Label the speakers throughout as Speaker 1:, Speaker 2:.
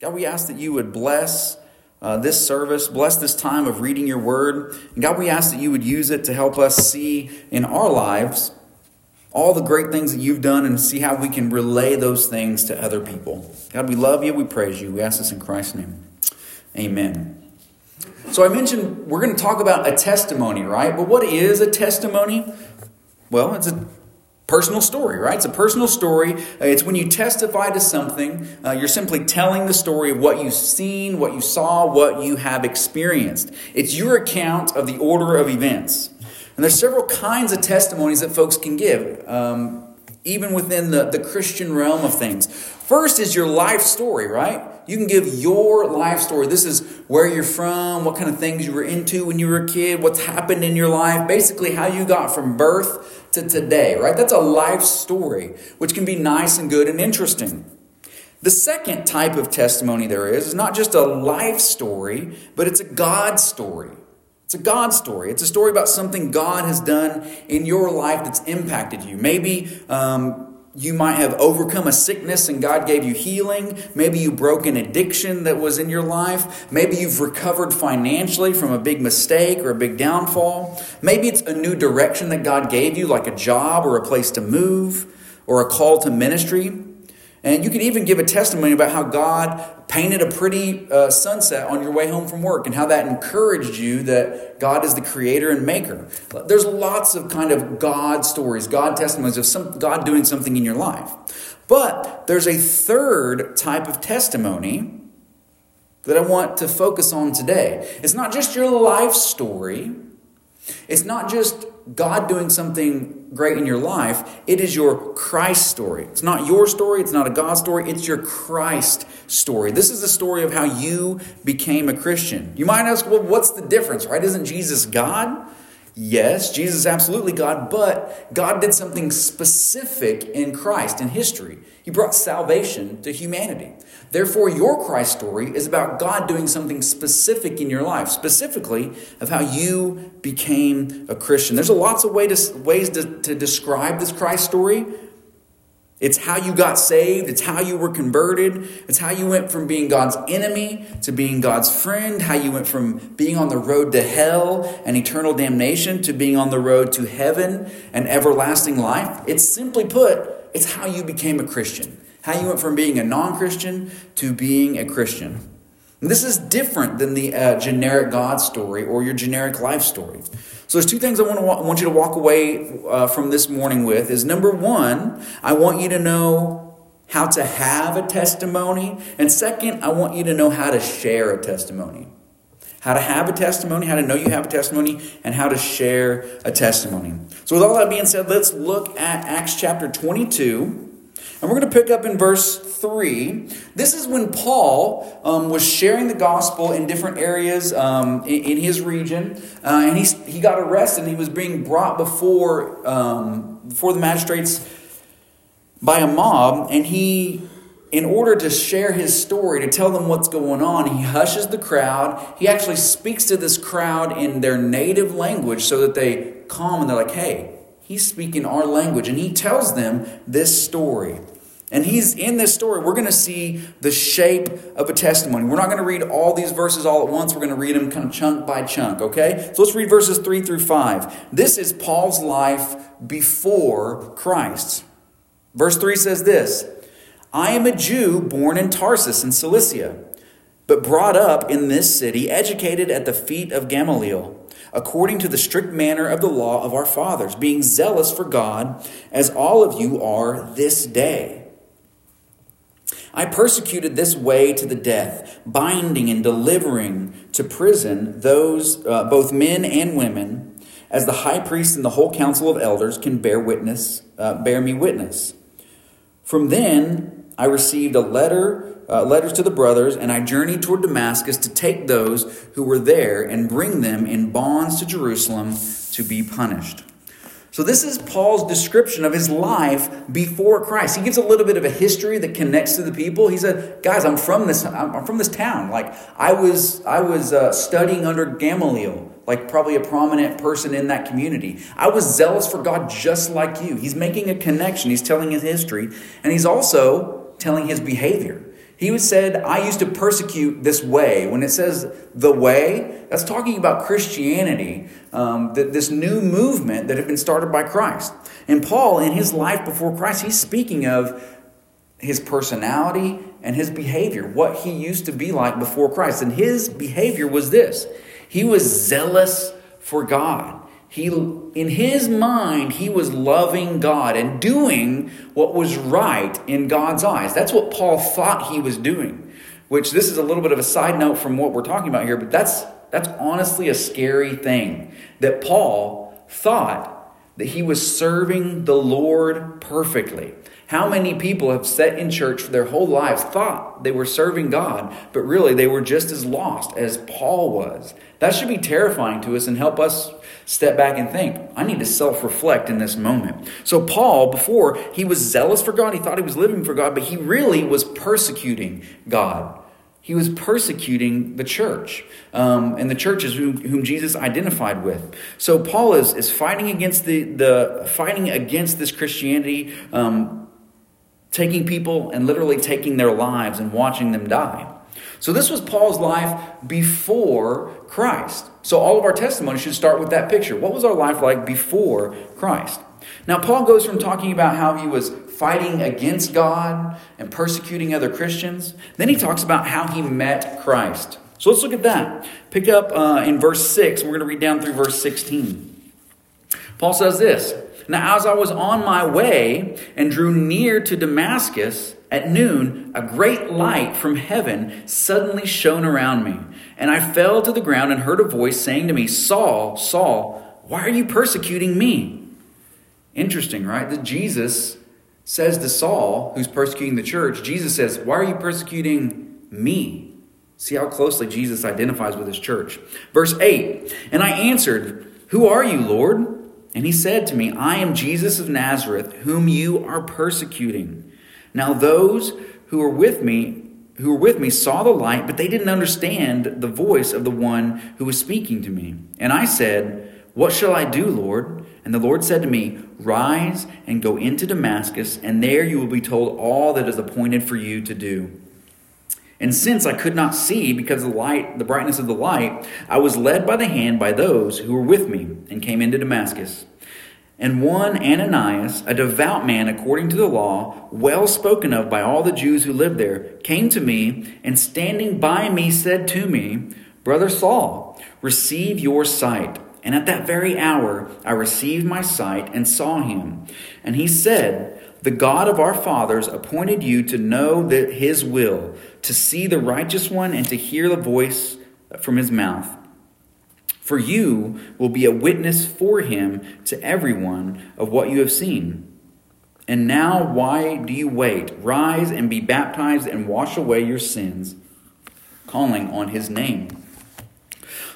Speaker 1: God, we ask that you would bless uh, this service, bless this time of reading your word. And God, we ask that you would use it to help us see in our lives all the great things that you've done and see how we can relay those things to other people. God, we love you. We praise you. We ask this in Christ's name. Amen. So I mentioned we're going to talk about a testimony, right? But what is a testimony? Well, it's a personal story, right? It's a personal story. Uh, it's when you testify to something, uh, you're simply telling the story of what you've seen, what you saw, what you have experienced. It's your account of the order of events. And there's several kinds of testimonies that folks can give, um, even within the, the Christian realm of things. First is your life story, right? You can give your life story. This is where you're from, what kind of things you were into when you were a kid, what's happened in your life, basically how you got from birth to today, right? That's a life story, which can be nice and good and interesting. The second type of testimony there is is not just a life story, but it's a God story. It's a God story. It's a story about something God has done in your life that's impacted you. Maybe um, you might have overcome a sickness and God gave you healing. Maybe you broke an addiction that was in your life. Maybe you've recovered financially from a big mistake or a big downfall. Maybe it's a new direction that God gave you, like a job or a place to move or a call to ministry. And you can even give a testimony about how God painted a pretty uh, sunset on your way home from work and how that encouraged you that God is the creator and maker. There's lots of kind of God stories, God testimonies of some, God doing something in your life. But there's a third type of testimony that I want to focus on today. It's not just your life story, it's not just God doing something great in your life, it is your Christ story. It's not your story, it's not a God story, it's your Christ story. This is the story of how you became a Christian. You might ask, well, what's the difference, right? Isn't Jesus God? Yes, Jesus is absolutely God, but God did something specific in Christ in history. He brought salvation to humanity. Therefore, your Christ story is about God doing something specific in your life, specifically of how you became a Christian. There's a lots of way to, ways to, to describe this Christ story. It's how you got saved. It's how you were converted. It's how you went from being God's enemy to being God's friend. How you went from being on the road to hell and eternal damnation to being on the road to heaven and everlasting life. It's simply put, it's how you became a Christian. How you went from being a non Christian to being a Christian. This is different than the uh, generic God story or your generic life story. So there's two things I want, to, I want you to walk away uh, from this morning with. Is number one, I want you to know how to have a testimony, and second, I want you to know how to share a testimony. How to have a testimony, how to know you have a testimony, and how to share a testimony. So, with all that being said, let's look at Acts chapter 22. And we're going to pick up in verse 3. This is when Paul um, was sharing the gospel in different areas um, in, in, his region. Uh, and he, he got arrested and he was being brought before, um, before the magistrates by a mob. And he, in order to share his story, to tell them what's going on, he hushes the crowd. He actually speaks to this crowd in their native language so that they calm and they're like, hey, he's speaking our language. And he tells them this story. And he's in this story, we're going to see the shape of a testimony. We're not going to read all these verses all at once. We're going to read them kind of chunk by chunk, okay? So let's read verses 3 through 5. This is Paul's life before Christ. Verse 3 says this I am a Jew born in Tarsus in Cilicia, but brought up in this city, educated at the feet of Gamaliel according to the strict manner of the law of our fathers, being zealous for God, as all of you are this day. I persecuted this way to the death, binding and delivering to prison those, uh, both men and women, as the high priest and the whole council of elders can bear witness, uh, bear me witness. From then I received a letter, uh, letters to the brothers, and I journeyed toward Damascus to take those who were there and bring them in bonds to Jerusalem to be punished. So, this is Paul's description of his life before Christ. He gives a little bit of a history that connects to the people. He said, "Guys, I'm from this. I'm from this town. Like I was, I was uh, studying under Gamaliel, like probably a prominent person in that community. I was zealous for God, just like you." He's making a connection. He's telling his history, and he's also telling his behavior. He said, I used to persecute this way. When it says the way, that's talking about Christianity, um, that this new movement that had been started by Christ. And Paul, in his life before Christ, he's speaking of his personality and his behavior, what he used to be like before Christ. And his behavior was this he was zealous for God. He, in his mind, he was loving God and doing what was right in God's eyes. That's what Paul thought he was doing. Which this is a little bit of a side note from what we're talking about here, but that's that's honestly a scary thing that Paul thought that he was serving the Lord perfectly. How many people have sat in church for their whole lives, thought they were serving God, but really they were just as lost as Paul was? That should be terrifying to us and help us step back and think, I need to self reflect in this moment. So, Paul, before he was zealous for God, he thought he was living for God, but he really was persecuting God. He was persecuting the church um, and the churches whom, whom, Jesus identified with. So Paul is, is fighting against the, the fighting against this Christianity, um, taking people and literally taking their lives and watching them die. So this was Paul's life before Christ. So all of our testimony should start with that picture. What was our life like before Christ? Now, Paul goes from talking about how he was fighting against God and persecuting other Christians. Then he talks about how he met Christ. So let's look at that. Pick up uh, in verse 6, and we're going to read down through verse 16. Paul says this Now, as I was on my way and drew near to Damascus at noon, a great light from heaven suddenly shone around me. And I fell to the ground and heard a voice saying to me, Saul, Saul, why are you persecuting me? Interesting, right? That Jesus says to Saul, who's persecuting the church, Jesus says, Why are you persecuting me? See how closely Jesus identifies with his church. Verse 8 And I answered, Who are you, Lord? And he said to me, I am Jesus of Nazareth, whom you are persecuting. Now those who were with me, who were with me saw the light, but they didn't understand the voice of the one who was speaking to me. And I said, What shall I do, Lord? And the Lord said to me, Rise and go into Damascus, and there you will be told all that is appointed for you to do. And since I could not see because of the light, the brightness of the light, I was led by the hand by those who were with me and came into Damascus. And one Ananias, a devout man according to the law, well spoken of by all the Jews who lived there, came to me and standing by me said to me, Brother Saul, receive your sight. And at that very hour I received my sight and saw him. And he said, The God of our fathers appointed you to know that his will to see the righteous one and to hear the voice from his mouth. For you will be a witness for him to everyone of what you have seen. And now, why do you wait? Rise and be baptized and wash away your sins, calling on his name.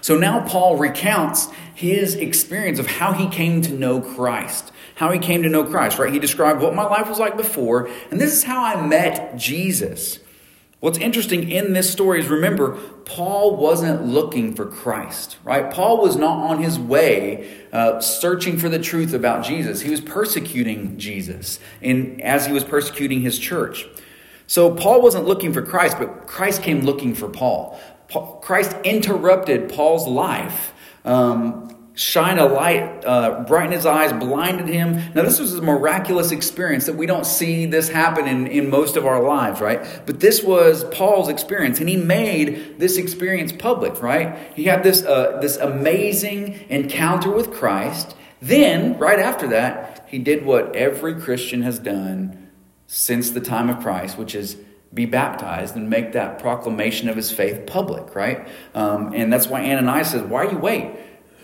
Speaker 1: So now Paul recounts his experience of how he came to know Christ. How he came to know Christ, right? He described what my life was like before, and this is how I met Jesus. What's interesting in this story is remember, Paul wasn't looking for Christ, right? Paul was not on his way uh, searching for the truth about Jesus. He was persecuting Jesus in, as he was persecuting his church. So Paul wasn't looking for Christ, but Christ came looking for Paul. Paul Christ interrupted Paul's life um, shine a light, uh, brighten his eyes, blinded him. Now, this was a miraculous experience that we don't see this happen in, in most of our lives, right? But this was Paul's experience, and he made this experience public, right? He had this, uh, this amazing encounter with Christ. Then, right after that, he did what every Christian has done since the time of Christ, which is be baptized and make that proclamation of his faith public, right? Um, and that's why Ananias says, Why you wait?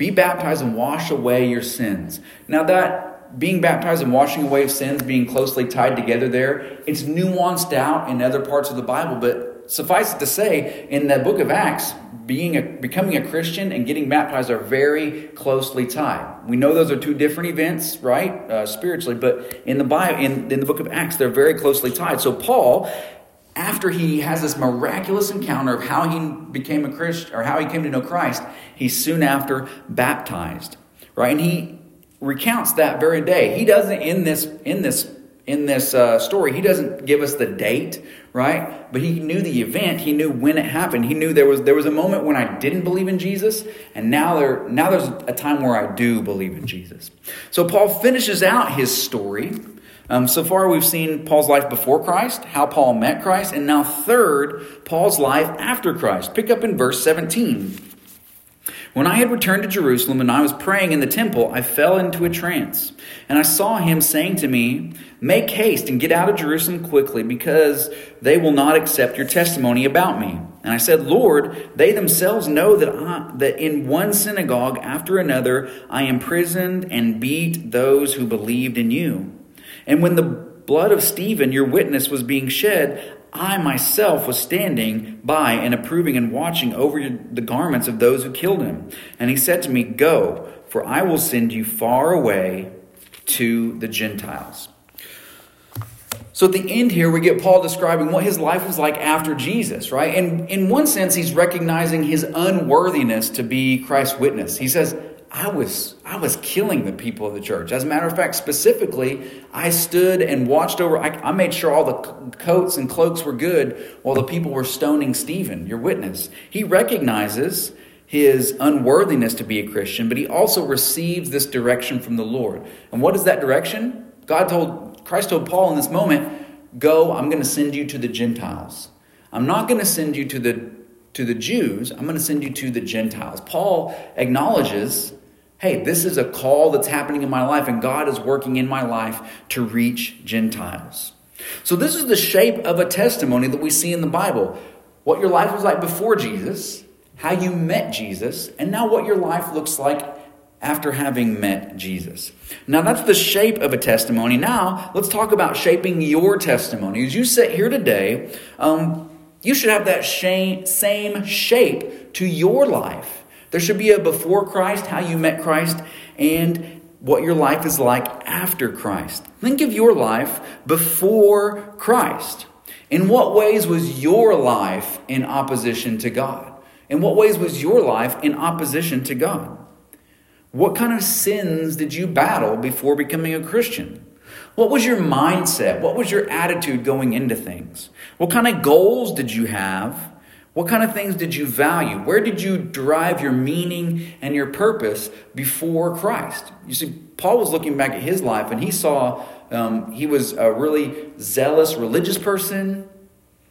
Speaker 1: Be baptized and wash away your sins. Now, that being baptized and washing away of sins being closely tied together there, it's nuanced out in other parts of the Bible, but suffice it to say, in the book of Acts, being a, becoming a Christian and getting baptized are very closely tied. We know those are two different events, right, uh, spiritually, but in the Bible, in, in the book of Acts, they're very closely tied. So Paul after he has this miraculous encounter of how he became a Christian or how he came to know Christ, he's soon after baptized, right? And he recounts that very day. He doesn't in this in this in this uh, story, he doesn't give us the date, right? But he knew the event. He knew when it happened. He knew there was there was a moment when I didn't believe in Jesus, and now there now there's a time where I do believe in Jesus. So Paul finishes out his story. Um, so far, we've seen Paul's life before Christ, how Paul met Christ, and now third, Paul's life after Christ. Pick up in verse 17. When I had returned to Jerusalem and I was praying in the temple, I fell into a trance. And I saw him saying to me, Make haste and get out of Jerusalem quickly, because they will not accept your testimony about me. And I said, Lord, they themselves know that, I, that in one synagogue after another I imprisoned and beat those who believed in you. And when the blood of Stephen, your witness, was being shed, I myself was standing by and approving and watching over the garments of those who killed him. And he said to me, Go, for I will send you far away to the Gentiles. So at the end here, we get Paul describing what his life was like after Jesus, right? And in one sense, he's recognizing his unworthiness to be Christ's witness. He says, I was I was killing the people of the church. As a matter of fact, specifically, I stood and watched over. I, I, made sure all the coats and cloaks were good while the people were stoning Stephen, your witness. He recognizes his unworthiness to be a Christian, but he also receives this direction from the Lord. And what is that direction? God told Christ told Paul in this moment, "Go. I'm going to send you to the Gentiles. I'm not going to send you to the to the Jews. I'm going to send you to the Gentiles." Paul acknowledges hey, this is a call that's happening in my life, and God is working in my life to reach Gentiles. So, this is the shape of a testimony that we see in the Bible. What your life was like before Jesus, how you met Jesus, and now what your life looks like after having met Jesus. Now, that's the shape of a testimony. Now, let's talk about shaping your testimony. As you sit here today, um, you should have that same shape to your life. There should be a before Christ, how you met Christ, and what your life is like after Christ. Think of your life before Christ. In what ways was your life in opposition to God? In what ways was your life in opposition to God? What kind of sins did you battle before becoming a Christian? What was your mindset? What was your attitude going into things? What kind of goals did you have what kind of things did you value? Where did you derive your meaning and your purpose before Christ? You see, Paul was looking back at his life and he saw um, he was a really zealous religious person,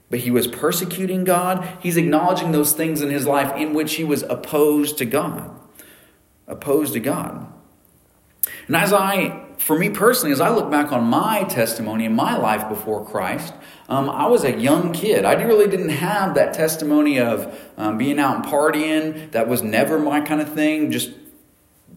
Speaker 1: but he was persecuting God. He's acknowledging those things in his life in which he was opposed to God. Opposed to God. And as I, for me personally, as I look back on my testimony in my life before Christ, um, I was a young kid. I really didn't have that testimony of um, being out and partying. That was never my kind of thing. Just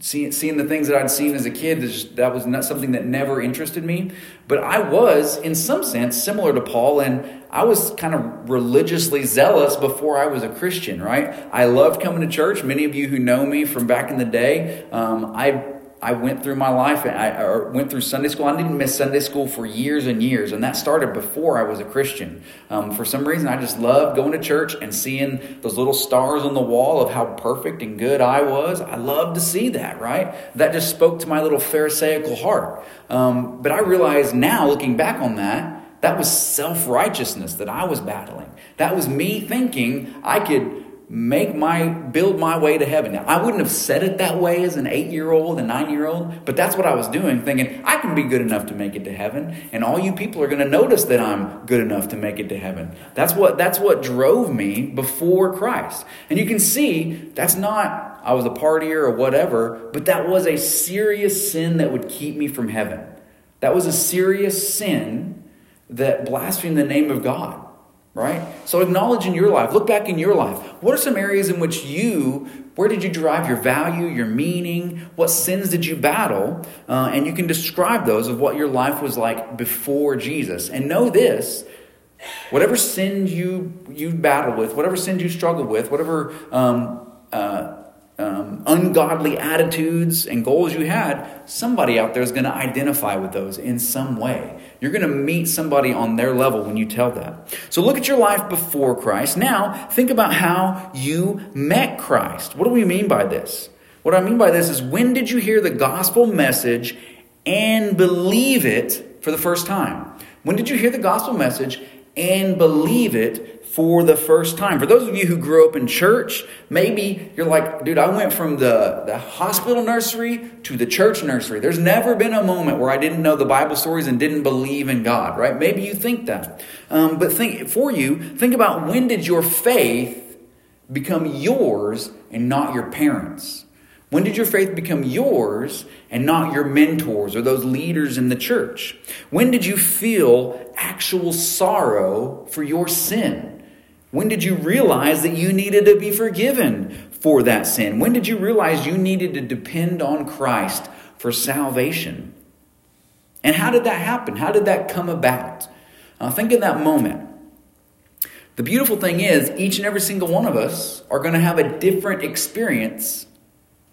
Speaker 1: seeing, seeing the things that I'd seen as a kid, just, that was not something that never interested me. But I was, in some sense, similar to Paul, and I was kind of religiously zealous before I was a Christian, right? I loved coming to church. Many of you who know me from back in the day, um, I I went through my life, and I went through Sunday school. I didn't miss Sunday school for years and years, and that started before I was a Christian. Um, for some reason, I just loved going to church and seeing those little stars on the wall of how perfect and good I was. I loved to see that, right? That just spoke to my little Pharisaical heart. Um, but I realize now, looking back on that, that was self righteousness that I was battling. That was me thinking I could make my build my way to heaven. Now, I wouldn't have said it that way as an 8-year-old, a 9-year-old, but that's what I was doing thinking I can be good enough to make it to heaven and all you people are going to notice that I'm good enough to make it to heaven. That's what that's what drove me before Christ. And you can see that's not I was a partier or whatever, but that was a serious sin that would keep me from heaven. That was a serious sin that blasphemed the name of God right? So acknowledge in your life, look back in your life. What are some areas in which you, where did you derive your value, your meaning? What sins did you battle? Uh, and you can describe those of what your life was like before Jesus. And know this. Whatever sins you you battle with, whatever sins you struggle with, whatever um, uh, um, ungodly attitudes and goals you had, somebody out there is going to identify with those in some way. You're going to meet somebody on their level when you tell that. So look at your life before Christ. Now, think about how you met Christ. What do we mean by this? What I mean by this is when did you hear the gospel message and believe it for the first time? When did you hear the gospel message and believe it for the first time? For those of you who grew up in church, maybe you're like, dude, I went from the, the hospital nursery to the church nursery. There's never been a moment where I didn't know the Bible stories and didn't believe in God, right? Maybe you think that. Um, but think for you, think about when did your faith become yours and not your parents? When did your faith become yours and not your mentors or those leaders in the church? When did you feel actual sorrow for your sin? When did you realize that you needed to be forgiven for that sin? When did you realize you needed to depend on Christ for salvation? And how did that happen? How did that come about? Uh, think of that moment. The beautiful thing is, each and every single one of us are going to have a different experience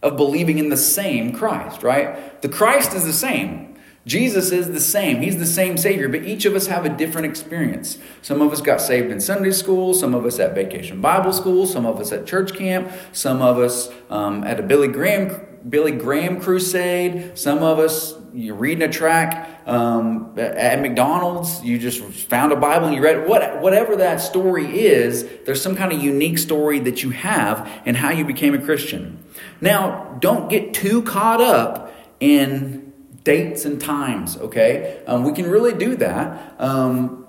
Speaker 1: of believing in the same Christ, right? The Christ is the same. Jesus is the same. He's the same Savior, but each of us have a different experience. Some of us got saved in Sunday school, some of us at vacation Bible school, some of us at church camp, some of us um, at a Billy Graham Billy Graham crusade. Some of us, you're reading a track um, at McDonald's. You just found a Bible and you read. What, whatever that story is, there's some kind of unique story that you have and how you became a Christian. Now, don't get too caught up in dates and times, okay? Um, we can really do that. Um,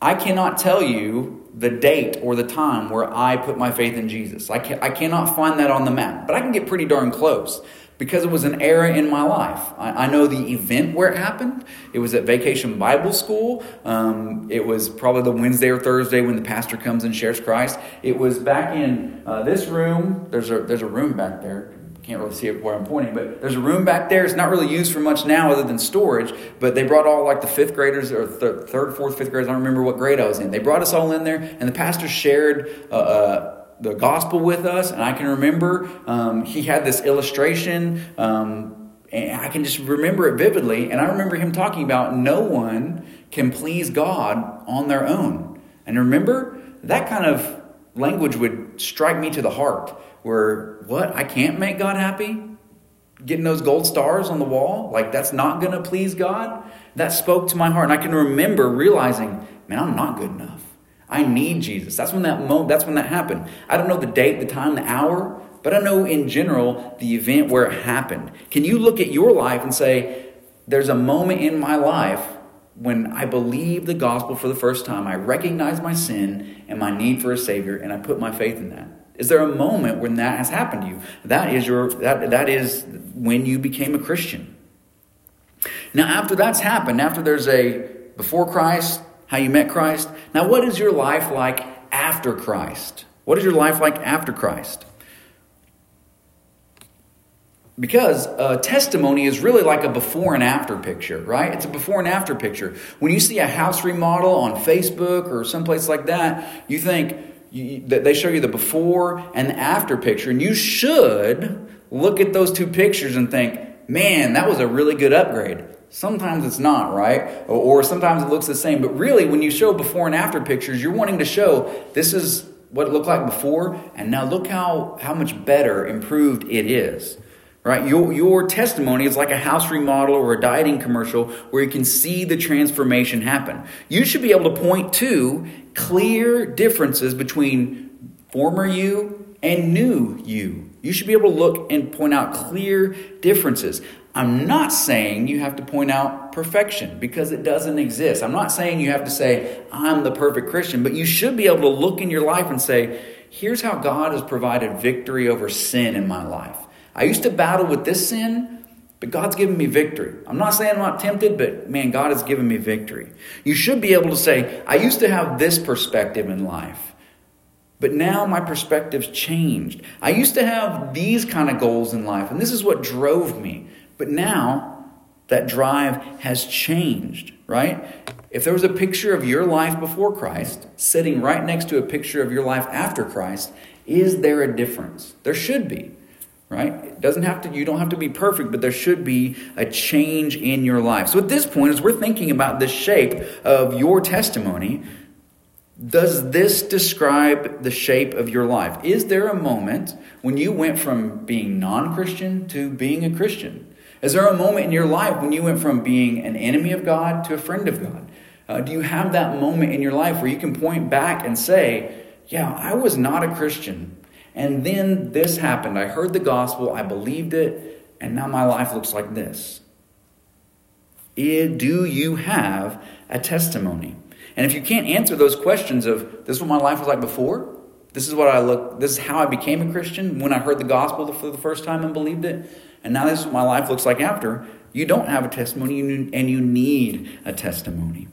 Speaker 1: I cannot tell you the date or the time where I put my faith in Jesus. I, can, I cannot find that on the map, but I can get pretty darn close because it was an era in my life. I, I know the event where it happened. It was at Vacation Bible School. Um, it was probably the Wednesday or Thursday when the pastor comes and shares Christ. It was back in uh, this room. There's a, there's a room back there can't really see it where I'm pointing, but there's a room back there. It's not really used for much now other than storage, but they brought all like the fifth graders or th- third, fourth, fifth graders. I don't remember what grade I was in. They brought us all in there, and the pastor shared uh, uh, the gospel with us. And I can remember um, he had this illustration. Um, and I can just remember it vividly. And I remember him talking about no one can please God on their own. And remember, that kind of language would strike me to the heart where what i can't make god happy getting those gold stars on the wall like that's not going to please god that spoke to my heart and i can remember realizing man i'm not good enough i need jesus that's when that moment that's when that happened i don't know the date the time the hour but i know in general the event where it happened can you look at your life and say there's a moment in my life when I believe the gospel for the first time, I recognize my sin and my need for a Savior, and I put my faith in that. Is there a moment when that has happened to you? That is your that that is when you became a Christian. Now, after that's happened, after there's a before Christ, how you met Christ. Now, what is your life like after Christ? What is your life like after Christ? Because a testimony is really like a before and after picture, right? It's a before and after picture. When you see a house remodel on Facebook or someplace like that, you think, you, they show you the before and the after picture, and you should look at those two pictures and think, man, that was a really good upgrade. Sometimes it's not, right? Or, or sometimes it looks the same. But really, when you show before and after pictures, you're wanting to show this is what it looked like before, and now look how, how much better, improved it is. Right? Your, your testimony is like a house remodel or a dieting commercial where you can see the transformation happen. You should be able to point to clear differences between former you and new you. You should be able to look and point out clear differences. I'm not saying you have to point out perfection because it doesn't exist. I'm not saying you have to say, I'm the perfect Christian, but you should be able to look in your life and say, here's how God has provided victory over sin in my life. I used to battle with this sin, but God's given me victory. I'm not saying I'm not tempted, but man, God has given me victory. You should be able to say, I used to have this perspective in life, but now my perspective's changed. I used to have these kind of goals in life, and this is what drove me, but now that drive has changed, right? If there was a picture of your life before Christ sitting right next to a picture of your life after Christ, is there a difference? There should be right it doesn't have to you don't have to be perfect but there should be a change in your life so at this point as we're thinking about the shape of your testimony does this describe the shape of your life is there a moment when you went from being non-christian to being a christian Is there a moment in your life when you went from being an enemy of God to a friend of God? Uh, do you have that moment in your life where you can point back and say, Yeah, I was not a Christian. And then this happened. I heard the gospel, I believed it, and now my life looks like this. Do you have a testimony? And if you can't answer those questions of this is what my life was like before, this is what I look, this is how I became a Christian when I heard the gospel for the first time and believed it, and now this is what my life looks like after, you don't have a testimony and you need a testimony.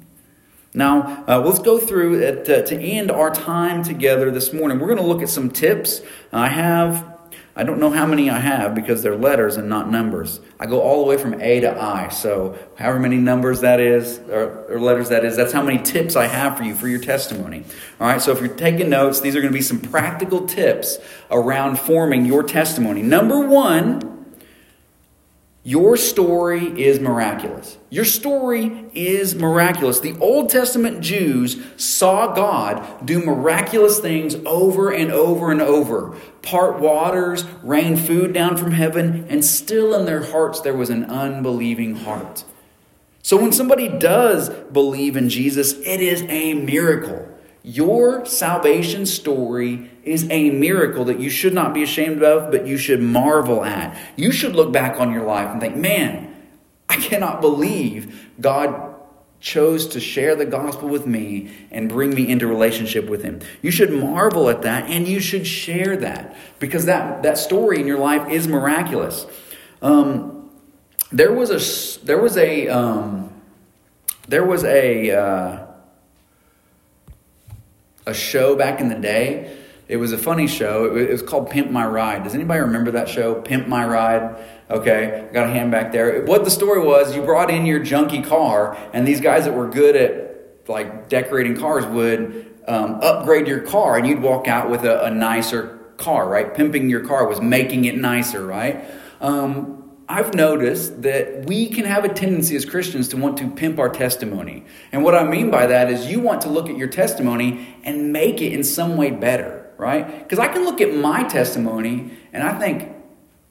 Speaker 1: Now, uh, let's go through it to, to end our time together this morning. We're going to look at some tips. I have I don't know how many I have because they're letters and not numbers. I go all the way from A to I. So, however many numbers that is, or, or, letters that is, that's how many tips I have for you for your testimony. All right, so if you're taking notes, these are going to be some practical tips around forming your testimony. Number one, your story is miraculous. Your story is miraculous. The Old Testament Jews saw God do miraculous things over and over and over. Part waters, rain food down from heaven, and still in their hearts there was an unbelieving heart. So when somebody does believe in Jesus, it is a miracle. Your salvation story is a miracle that you should not be ashamed of, but you should marvel at. You should look back on your life and think, man, I cannot believe God chose to share the gospel with me and bring me into relationship with him. You should marvel at that and you should share that because that, that story in your life is miraculous. Um, there was a, there was a, um, there was a, uh, a show back in the day. It was a funny show. It was called Pimp My Ride. Does anybody remember that show, Pimp My Ride? Okay, got a hand back there. What the story was, you brought in your junky car, and these guys that were good at like decorating cars would um, upgrade your car, and you'd walk out with a, a, nicer car, right? Pimping your car was making it nicer, right? Um, I've noticed that we can have a tendency as Christians to want to pimp our testimony. And what I mean by that is you want to look at your testimony and make it in some way better, right? Because I can look at my testimony and I think,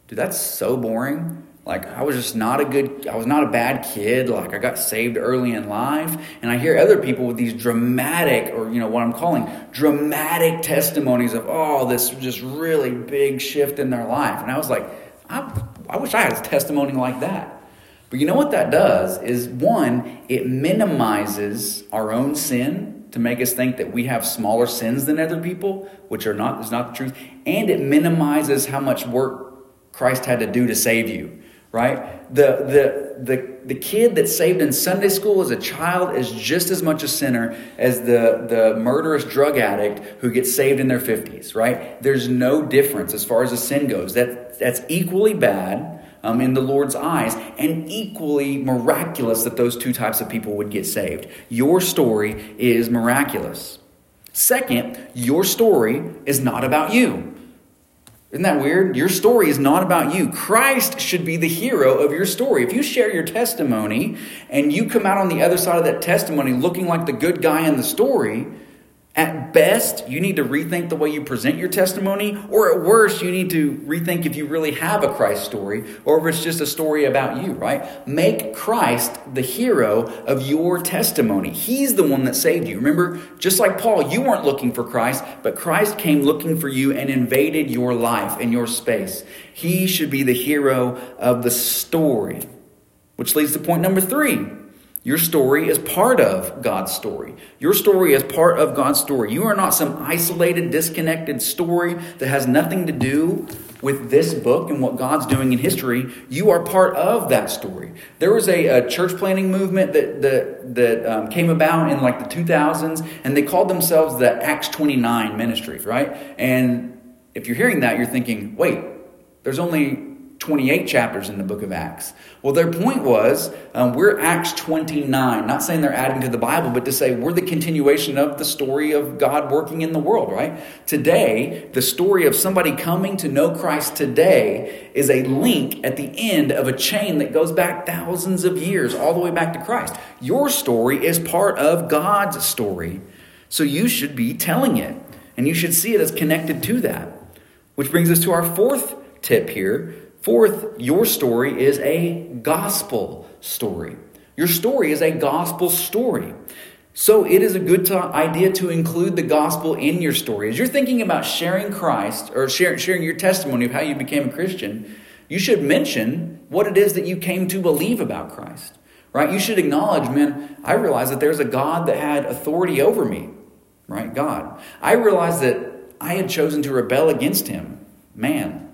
Speaker 1: dude, that's so boring. Like, I was just not a good, I was not a bad kid. Like, I got saved early in life. And I hear other people with these dramatic, or, you know, what I'm calling dramatic testimonies of, oh, this just really big shift in their life. And I was like, I, I wish I had a testimony like that. But you know what that does is one, it minimizes our own sin to make us think that we have smaller sins than other people, which are not is not the truth, and it minimizes how much work Christ had to do to save you. Right? The the the the kid that's saved in Sunday school as a child is just as much a sinner as the, the murderous drug addict who gets saved in their 50s, right? There's no difference as far as the sin goes. That, that's equally bad um, in the Lord's eyes and equally miraculous that those two types of people would get saved. Your story is miraculous. Second, your story is not about you. Isn't that weird? Your story is not about you. Christ should be the hero of your story. If you share your testimony and you come out on the other side of that testimony looking like the good guy in the story, at best, you need to rethink the way you present your testimony, or at worst, you need to rethink if you really have a Christ story or if it's just a story about you, right? Make Christ the hero of your testimony. He's the one that saved you. Remember, just like Paul, you weren't looking for Christ, but Christ came looking for you and invaded your life and your space. He should be the hero of the story. Which leads to point number three your story is part of God's story. Your story is part of God's story. You are not some isolated, disconnected story that has nothing to do with this book and what God's doing in history. You are part of that story. There was a, a church planting movement that, that, that um, came about in like the 2000s, and they called themselves the Acts 29 ministry, right? And if you're hearing that, you're thinking, wait, there's only 28 chapters in the book of Acts. Well, their point was um, we're Acts 29, not saying they're adding to the Bible, but to say we're the continuation of the story of God working in the world, right? Today, the story of somebody coming to know Christ today is a link at the end of a chain that goes back thousands of years, all the way back to Christ. Your story is part of God's story. So you should be telling it, and you should see it as connected to that. Which brings us to our fourth tip here Fourth, your story is a gospel story. Your story is a gospel story. So it is a good to, idea to include the gospel in your story. As you're thinking about sharing Christ or share, sharing your testimony of how you became a Christian, you should mention what it is that you came to believe about Christ. Right? You should acknowledge, man, I realize that there's a God that had authority over me. Right? God. I realized that I had chosen to rebel against him. Man,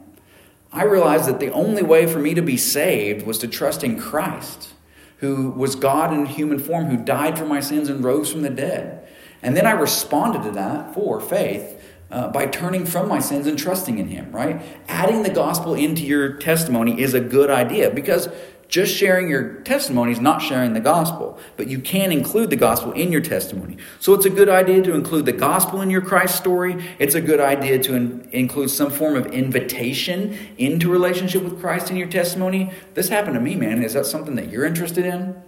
Speaker 1: I realized that the only way for me to be saved was to trust in Christ, who was God in human form, who died for my sins and rose from the dead. And then I responded to that for faith uh, by turning from my sins and trusting in Him, right? Adding the gospel into your testimony is a good idea because just sharing your testimony is not sharing the gospel, but you can include the gospel in your testimony. So it's a good idea to include the gospel in your Christ story. It's a good idea to in- include some form of invitation into relationship with Christ in your testimony. This happened to me, man. Is that something that you're interested in?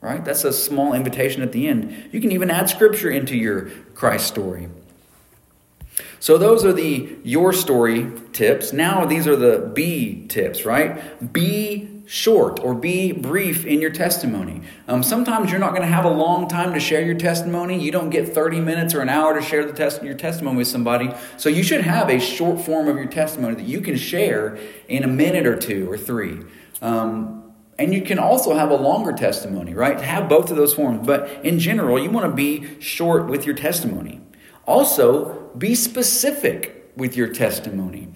Speaker 1: Right? That's a small invitation at the end. You can even add scripture into your Christ story. So those are the your story tips. Now these are the B tips, right? Be short or be brief in your testimony. Um, sometimes you're not going to have a long time to share your testimony. You don't get 30 minutes or an hour to share the test- your testimony with somebody. So you should have a short form of your testimony that you can share in a minute or two or three. Um, and you can also have a longer testimony, right? Have both of those forms. But in general, you want to be short with your testimony. Also, be specific with your testimony.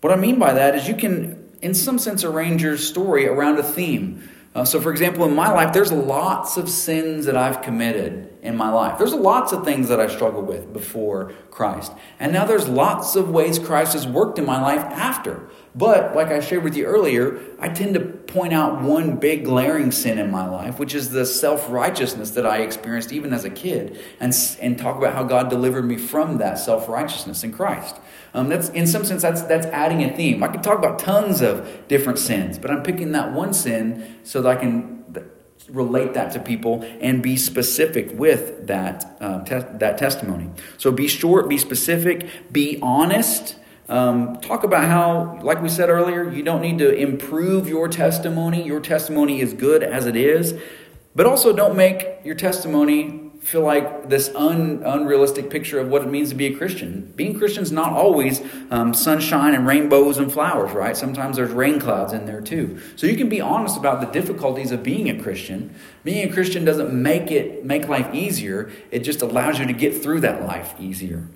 Speaker 1: What I mean by that is you can in some sense, arrange your story around a theme. Uh, so, for example, in my life, there's lots of sins that I've committed in my life. There's lots of things that I struggled with before Christ. And now there's lots of ways Christ has worked in my life after. But, like I shared with you earlier, I tend to point out one big glaring sin in my life, which is the self righteousness that I experienced even as a kid, and, and talk about how God delivered me from that self righteousness in Christ. Um, that's in some sense that's that's adding a theme. I could talk about tons of different sins, but I'm picking that one sin so that I can relate that to people and be specific with that uh, te- that testimony. So be short, be specific, be honest. Um, talk about how, like we said earlier, you don't need to improve your testimony. Your testimony is good as it is, but also don't make your testimony feel like this un, unrealistic picture of what it means to be a Christian. Being Christian's not always um, sunshine and rainbows and flowers, right? Sometimes there's rain clouds in there too. So you can be honest about the difficulties of being a Christian. Being a Christian doesn't make it make life easier. It just allows you to get through that life easier.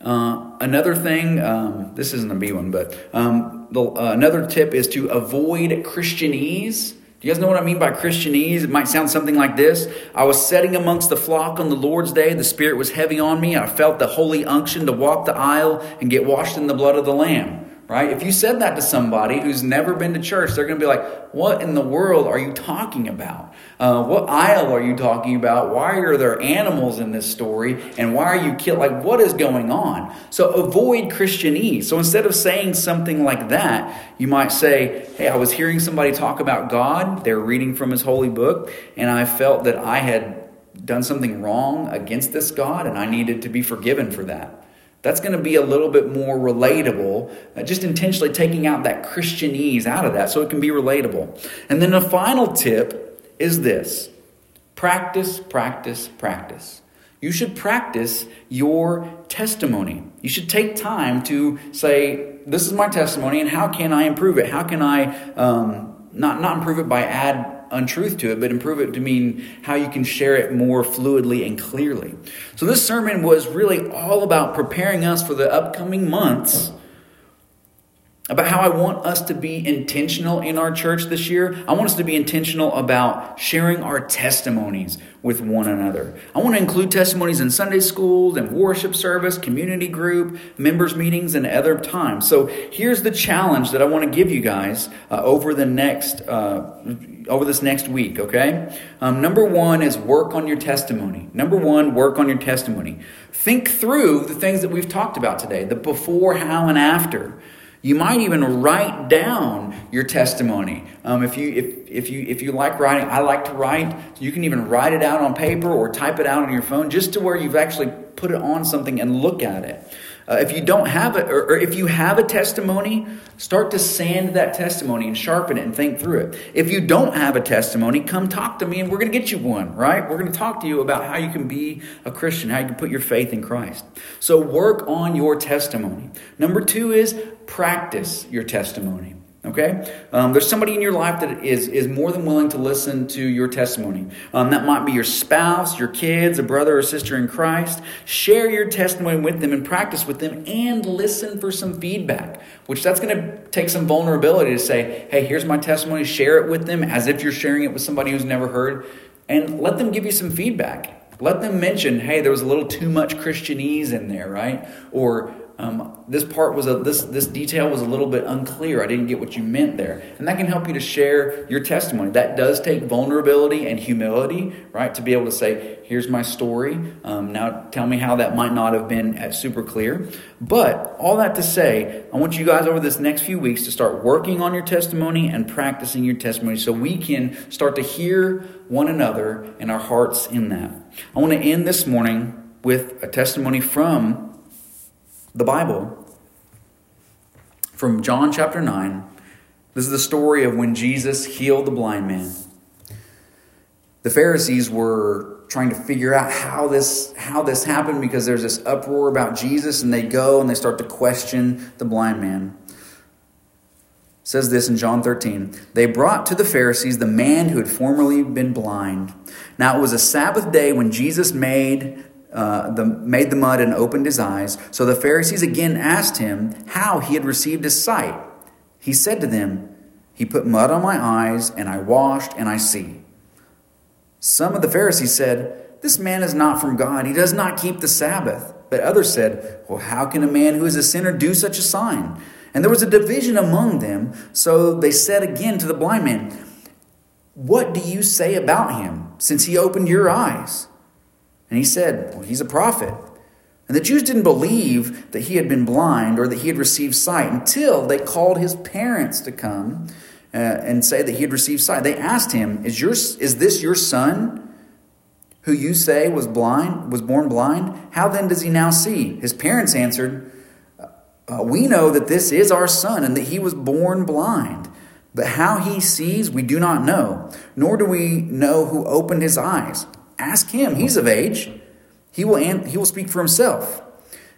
Speaker 1: Uh, another thing, um, this isn't a B one, but um, the, uh, another tip is to avoid Christianese. Do you guys know what I mean by Christianese? It might sound something like this. I was setting amongst the flock on the Lord's day. The Spirit was heavy on me. I felt the holy unction to walk the aisle and get washed in the blood of the Lamb right? If you said that to somebody who's never been to church, they're going to be like, What in the world are you talking about? Uh, what aisle are you talking about? Why are there animals in this story? And why are you killed? Like, what is going on? So avoid Christianese. So instead of saying something like that, you might say, Hey, I was hearing somebody talk about God. They're reading from his holy book, and I felt that I had done something wrong against this God, and I needed to be forgiven for that. That's going to be a little bit more relatable, uh, just intentionally taking out that Christianese out of that so it can be relatable. And then the final tip is this practice, practice, practice. You should practice your testimony. You should take time to say, This is my testimony, and how can I improve it? How can I um, not, not improve it by add untruth to it, but improve it to mean how you can share it more fluidly and clearly. So, this sermon was really all about preparing us for the upcoming months about how I want us to be intentional in our church this year. I want us to be intentional about sharing our testimonies with one another. I want to include testimonies in Sunday schools and worship service, community group, members meetings, and other times. So here's the challenge that I want to give you guys uh, over the next uh, over this next week. Okay, um, number one is work on your testimony. Number one, work on your testimony. Think through the things that we've talked about today: the before, how, and after. You might even write down your testimony. Um, if you if if you if you like writing, I like to write. You can even write it out on paper or type it out on your phone, just to where you've actually put it on something and look at it. Uh, if you don't have it, or, or, if you have a testimony, start to sand that testimony and sharpen it and think through it. If you don't have a testimony, come talk to me and we're going to get you one, right? We're going to talk to you about how you can be a Christian, how you can put your faith in Christ. So work on your testimony. Number two is practice your testimony. Okay? Um, there's somebody in your life that is, is more than willing to listen to your testimony. Um, that might be your spouse, your kids, a brother or sister in Christ. Share your testimony with them and practice with them and listen for some feedback, which that's going to take some vulnerability to say, hey, here's my testimony. Share it with them as if you're sharing it with somebody who's never heard and let them give you some feedback. Let them mention, hey, there was a little too much Christianese in there, right? Or um, this part was a this this detail was a little bit unclear. I didn't get what you meant there, and that can help you to share your testimony. That does take vulnerability and humility, right? To be able to say, "Here's my story. Um, now tell me how that might not have been super clear." But all that to say, I want you guys over this next few weeks to start working on your testimony and practicing your testimony, so we can start to hear one another and our hearts in that. I want to end this morning with a testimony from the Bible from John chapter 9. This is the story of when Jesus healed the blind man. The Pharisees were trying to figure out how this how this happened because there's this uproar about Jesus and they go and they start to question the blind man. It says this in John 13. They brought to the Pharisees the man who had formerly been blind. Now it was a Sabbath day when Jesus made uh, the, made the mud and opened his eyes. So the Pharisees again asked him how he had received his sight. He said to them, He put mud on my eyes, and I washed, and I see. Some of the Pharisees said, This man is not from God. He does not keep the Sabbath. But others said, Well, how can a man who is a sinner do such a sign? And there was a division among them. So they said again to the blind man, What do you say about him, since he opened your eyes? And he said, Well, he's a prophet. And the Jews didn't believe that he had been blind or that he had received sight until they called his parents to come uh, and say that he had received sight. They asked him, is, your, is this your son who you say was blind, was born blind? How then does he now see? His parents answered, uh, We know that this is our son and that he was born blind. But how he sees, we do not know, nor do we know who opened his eyes. Ask him. He's of age. He will, he will speak for himself.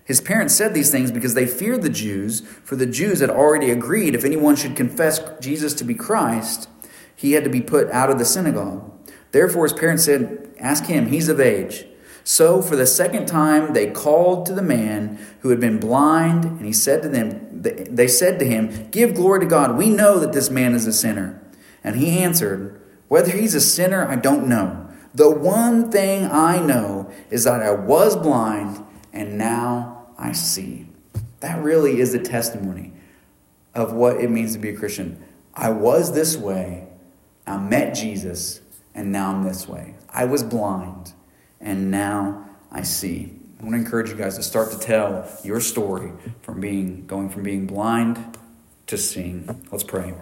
Speaker 1: His parents said these things because they feared the Jews, for the Jews had already agreed if anyone should confess Jesus to be Christ, he had to be put out of the synagogue. Therefore, his parents said, Ask him, he's of age. So, for the second time, they called to the man who had been blind, and he said to them, They said to him, Give glory to God. We know that this man is a sinner. And he answered, Whether he's a sinner, I don't know. The one thing I know is that I was blind and now I see. That really is the testimony of what it means to be a Christian. I was this way, I met Jesus, and now I'm this way. I was blind, and now I see. I want to encourage you guys to start to tell your story from being going from being blind to seeing. Let's pray.